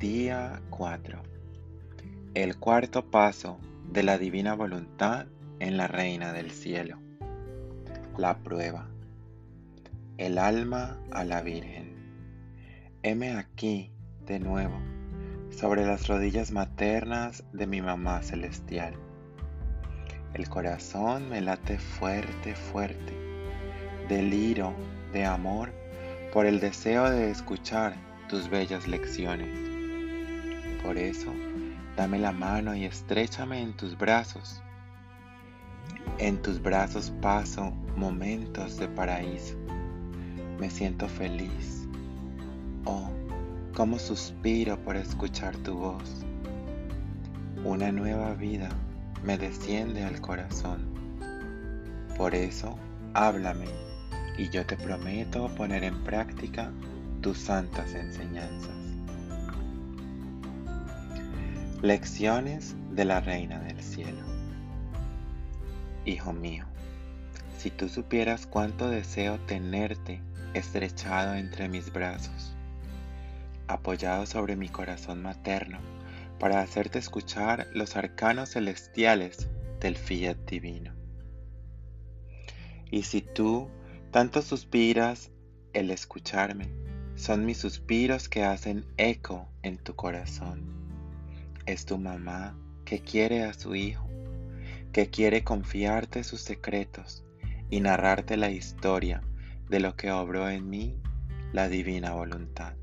Día 4. El cuarto paso de la divina voluntad en la Reina del Cielo. La prueba. El alma a la Virgen. Heme aquí de nuevo, sobre las rodillas maternas de mi mamá celestial. El corazón me late fuerte, fuerte, deliro de amor por el deseo de escuchar tus bellas lecciones. Por eso, dame la mano y estrechame en tus brazos. En tus brazos paso momentos de paraíso. Me siento feliz. Oh, cómo suspiro por escuchar tu voz. Una nueva vida me desciende al corazón. Por eso, háblame y yo te prometo poner en práctica tus santas enseñanzas. Lecciones de la Reina del Cielo. Hijo mío, si tú supieras cuánto deseo tenerte estrechado entre mis brazos, apoyado sobre mi corazón materno, para hacerte escuchar los arcanos celestiales del fiat divino. Y si tú tanto suspiras el escucharme, son mis suspiros que hacen eco en tu corazón. Es tu mamá que quiere a su hijo, que quiere confiarte sus secretos y narrarte la historia de lo que obró en mí la divina voluntad.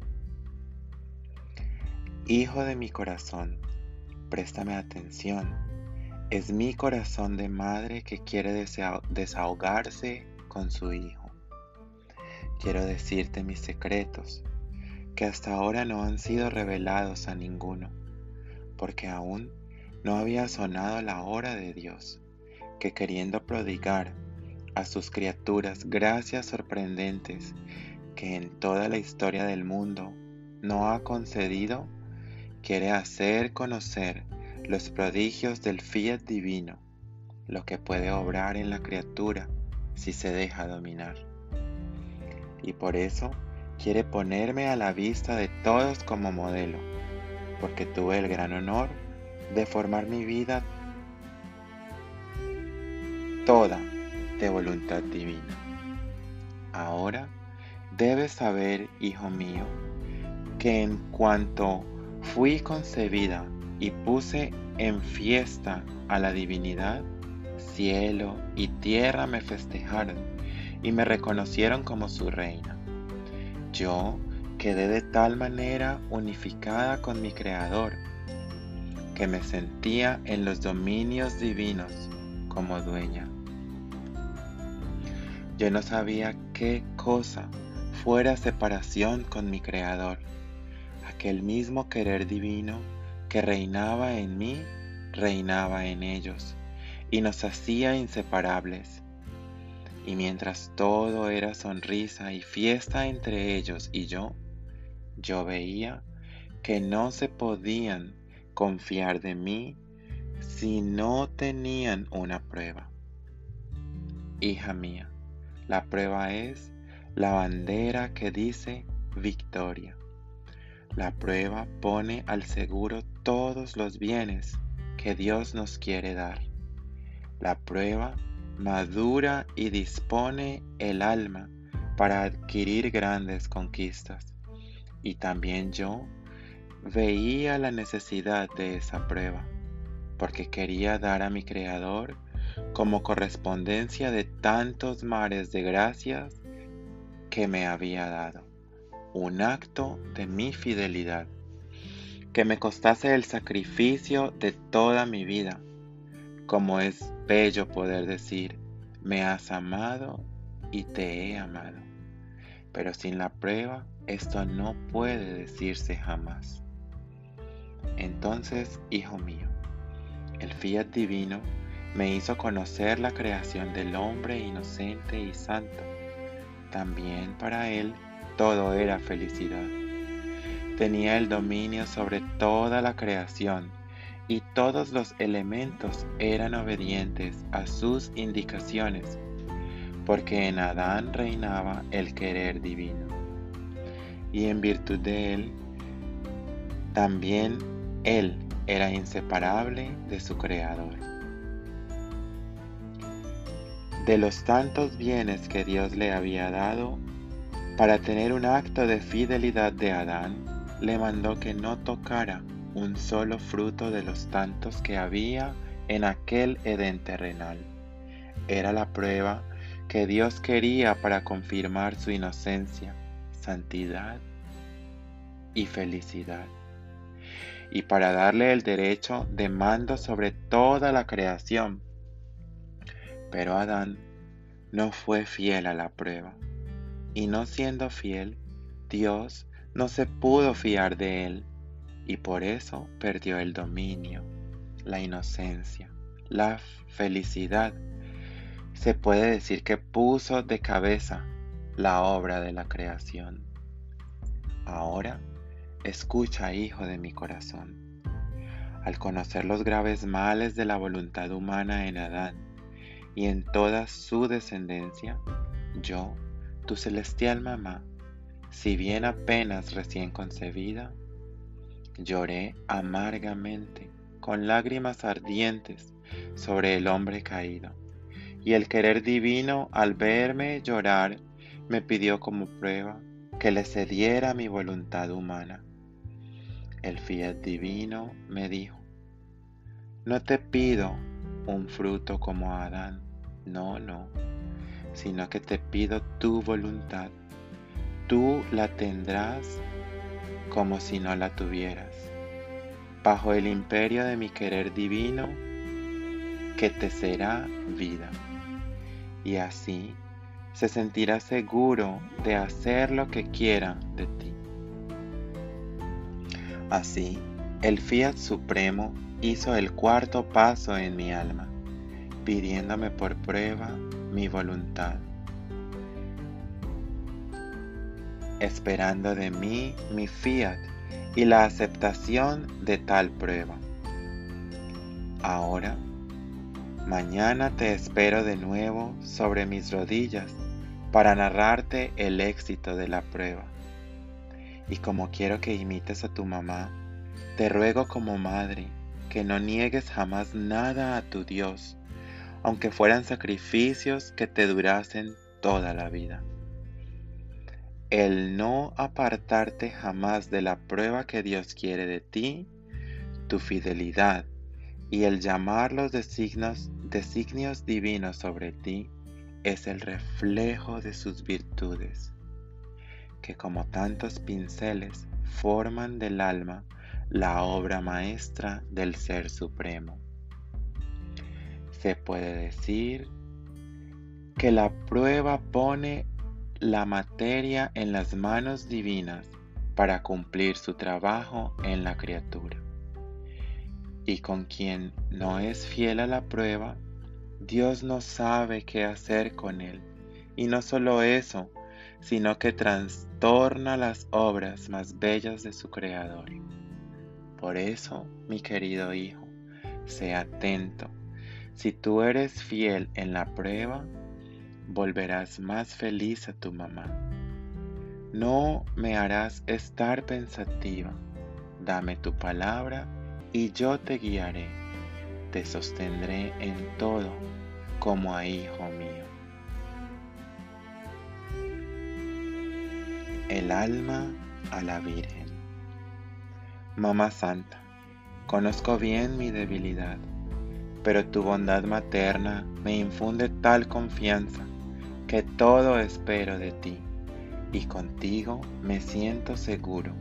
Hijo de mi corazón, préstame atención. Es mi corazón de madre que quiere desahogarse con su hijo quiero decirte mis secretos, que hasta ahora no han sido revelados a ninguno, porque aún no había sonado la hora de Dios, que queriendo prodigar a sus criaturas gracias sorprendentes que en toda la historia del mundo no ha concedido, quiere hacer conocer los prodigios del fiat divino, lo que puede obrar en la criatura si se deja dominar. Y por eso quiere ponerme a la vista de todos como modelo, porque tuve el gran honor de formar mi vida toda de voluntad divina. Ahora debes saber, hijo mío, que en cuanto fui concebida y puse en fiesta a la divinidad, cielo y tierra me festejaron y me reconocieron como su reina. Yo quedé de tal manera unificada con mi Creador que me sentía en los dominios divinos como dueña. Yo no sabía qué cosa fuera separación con mi Creador, aquel mismo querer divino que reinaba en mí, reinaba en ellos, y nos hacía inseparables y mientras todo era sonrisa y fiesta entre ellos y yo, yo veía que no se podían confiar de mí si no tenían una prueba. Hija mía, la prueba es la bandera que dice victoria. La prueba pone al seguro todos los bienes que Dios nos quiere dar. La prueba madura y dispone el alma para adquirir grandes conquistas. Y también yo veía la necesidad de esa prueba, porque quería dar a mi Creador como correspondencia de tantos mares de gracias que me había dado, un acto de mi fidelidad, que me costase el sacrificio de toda mi vida, como es bello poder decir, me has amado y te he amado. Pero sin la prueba, esto no puede decirse jamás. Entonces, hijo mío, el fiat divino me hizo conocer la creación del hombre inocente y santo. También para él todo era felicidad. Tenía el dominio sobre toda la creación y todos los elementos eran obedientes a sus indicaciones, porque en Adán reinaba el querer divino. Y en virtud de él, también Él era inseparable de su Creador. De los tantos bienes que Dios le había dado, para tener un acto de fidelidad de Adán, le mandó que no tocara un solo fruto de los tantos que había en aquel Edén terrenal. Era la prueba que Dios quería para confirmar su inocencia, santidad y felicidad, y para darle el derecho de mando sobre toda la creación. Pero Adán no fue fiel a la prueba, y no siendo fiel, Dios no se pudo fiar de él, y por eso perdió el dominio, la inocencia, la felicidad se puede decir que puso de cabeza la obra de la creación. Ahora, escucha, hijo de mi corazón. Al conocer los graves males de la voluntad humana en Adán y en toda su descendencia, yo, tu celestial mamá, si bien apenas recién concebida, lloré amargamente, con lágrimas ardientes, sobre el hombre caído y el querer divino al verme llorar me pidió como prueba que le cediera mi voluntad humana. El fiat divino me dijo, no te pido un fruto como Adán, no, no, sino que te pido tu voluntad. Tú la tendrás como si no la tuvieras, bajo el imperio de mi querer divino, que te será vida y así se sentirá seguro de hacer lo que quiera de ti. Así, el Fiat Supremo hizo el cuarto paso en mi alma, pidiéndome por prueba mi voluntad, esperando de mí mi Fiat y la aceptación de tal prueba. Ahora Mañana te espero de nuevo sobre mis rodillas para narrarte el éxito de la prueba. Y como quiero que imites a tu mamá, te ruego como madre que no niegues jamás nada a tu Dios, aunque fueran sacrificios que te durasen toda la vida. El no apartarte jamás de la prueba que Dios quiere de ti, tu fidelidad y el llamar los designios, designios divinos sobre ti es el reflejo de sus virtudes, que como tantos pinceles forman del alma la obra maestra del Ser Supremo. Se puede decir que la prueba pone la materia en las manos divinas para cumplir su trabajo en la criatura y con quien no es fiel a la prueba, Dios no sabe qué hacer con él. Y no solo eso, sino que trastorna las obras más bellas de su Creador. Por eso, mi querido hijo, sea atento. Si tú eres fiel en la prueba, volverás más feliz a tu mamá. No me harás estar pensativa. Dame tu palabra y yo te guiaré, te sostendré en todo como a hijo mío. El alma a la Virgen. Mamá Santa, conozco bien mi debilidad, pero tu bondad materna me infunde tal confianza que todo espero de ti y contigo me siento seguro.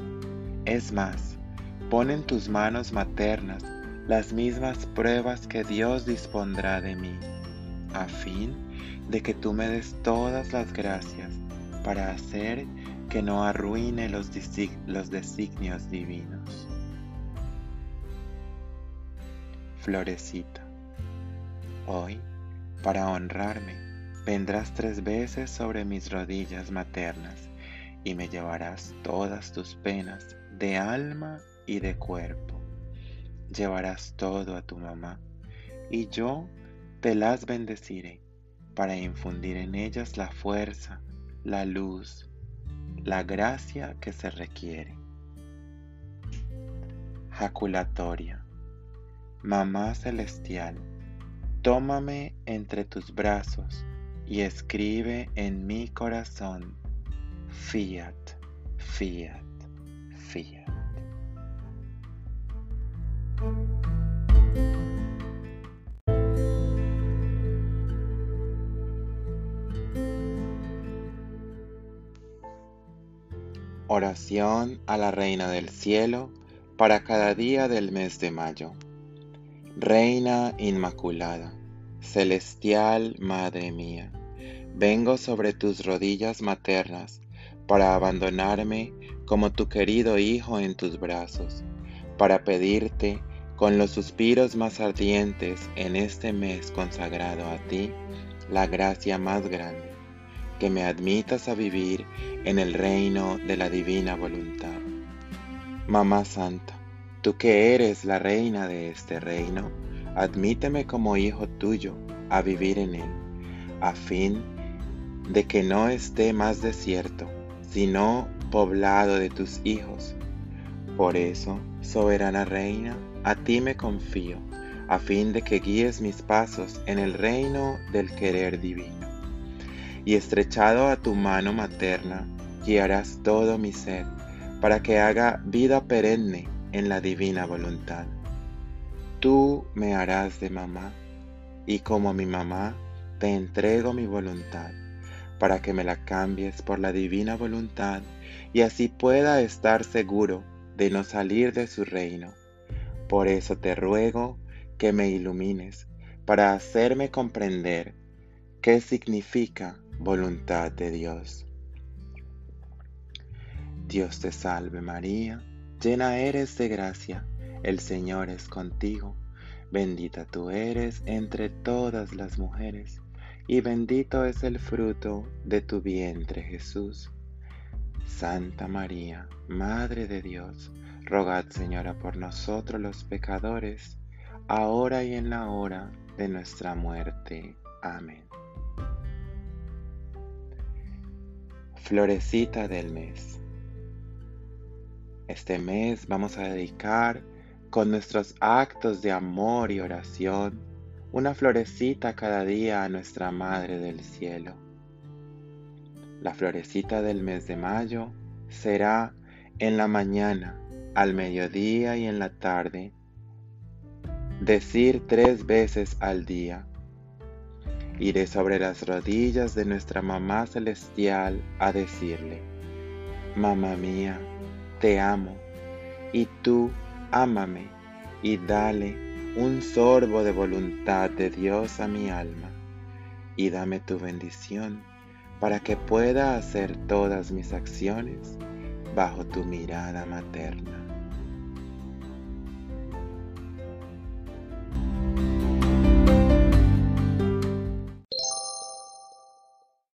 Es más, Pon en tus manos maternas las mismas pruebas que Dios dispondrá de mí, a fin de que tú me des todas las gracias para hacer que no arruine los, designios divinos. Florecita, hoy, para honrarme, vendrás tres veces sobre mis rodillas maternas y me llevarás todas tus penas de alma y de cuerpo. Llevarás todo a tu mamá y yo te las bendeciré para infundir en ellas la fuerza, la luz, la gracia que se requiere. jaculatoria. Mamá celestial, tómame entre tus brazos y escribe en mi corazón, fiat, fiat, fiat. Oración a la Reina del Cielo para cada día del mes de mayo. Reina Inmaculada, celestial Madre mía, vengo sobre tus rodillas maternas para abandonarme como tu querido Hijo en tus brazos, para pedirte con los suspiros más ardientes en este mes consagrado a ti, la gracia más grande, que me admitas a vivir en el reino de la divina voluntad. Mamá Santa, tú que eres la reina de este reino, admíteme como hijo tuyo a vivir en él, a fin de que no esté más desierto, sino poblado de tus hijos. Por eso, soberana reina, a ti me confío, a fin de que guíes mis pasos en el reino del querer divino. Y estrechado a tu mano materna, guiarás todo mi ser para que haga vida perenne en la divina voluntad. Tú me harás de mamá, y como mi mamá, te entrego mi voluntad, para que me la cambies por la divina voluntad, y así pueda estar seguro de no salir de su reino. Por eso te ruego que me ilumines, para hacerme comprender qué significa voluntad de Dios. Dios te salve María, llena eres de gracia, el Señor es contigo, bendita tú eres entre todas las mujeres, y bendito es el fruto de tu vientre Jesús. Santa María, Madre de Dios, rogad Señora por nosotros los pecadores, ahora y en la hora de nuestra muerte. Amén. Florecita del mes. Este mes vamos a dedicar con nuestros actos de amor y oración una florecita cada día a nuestra Madre del Cielo. La florecita del mes de mayo será en la mañana, al mediodía y en la tarde. Decir tres veces al día. Iré sobre las rodillas de nuestra Mamá Celestial a decirle, Mamá mía, te amo, y tú ámame y dale un sorbo de voluntad de Dios a mi alma, y dame tu bendición para que pueda hacer todas mis acciones bajo tu mirada materna.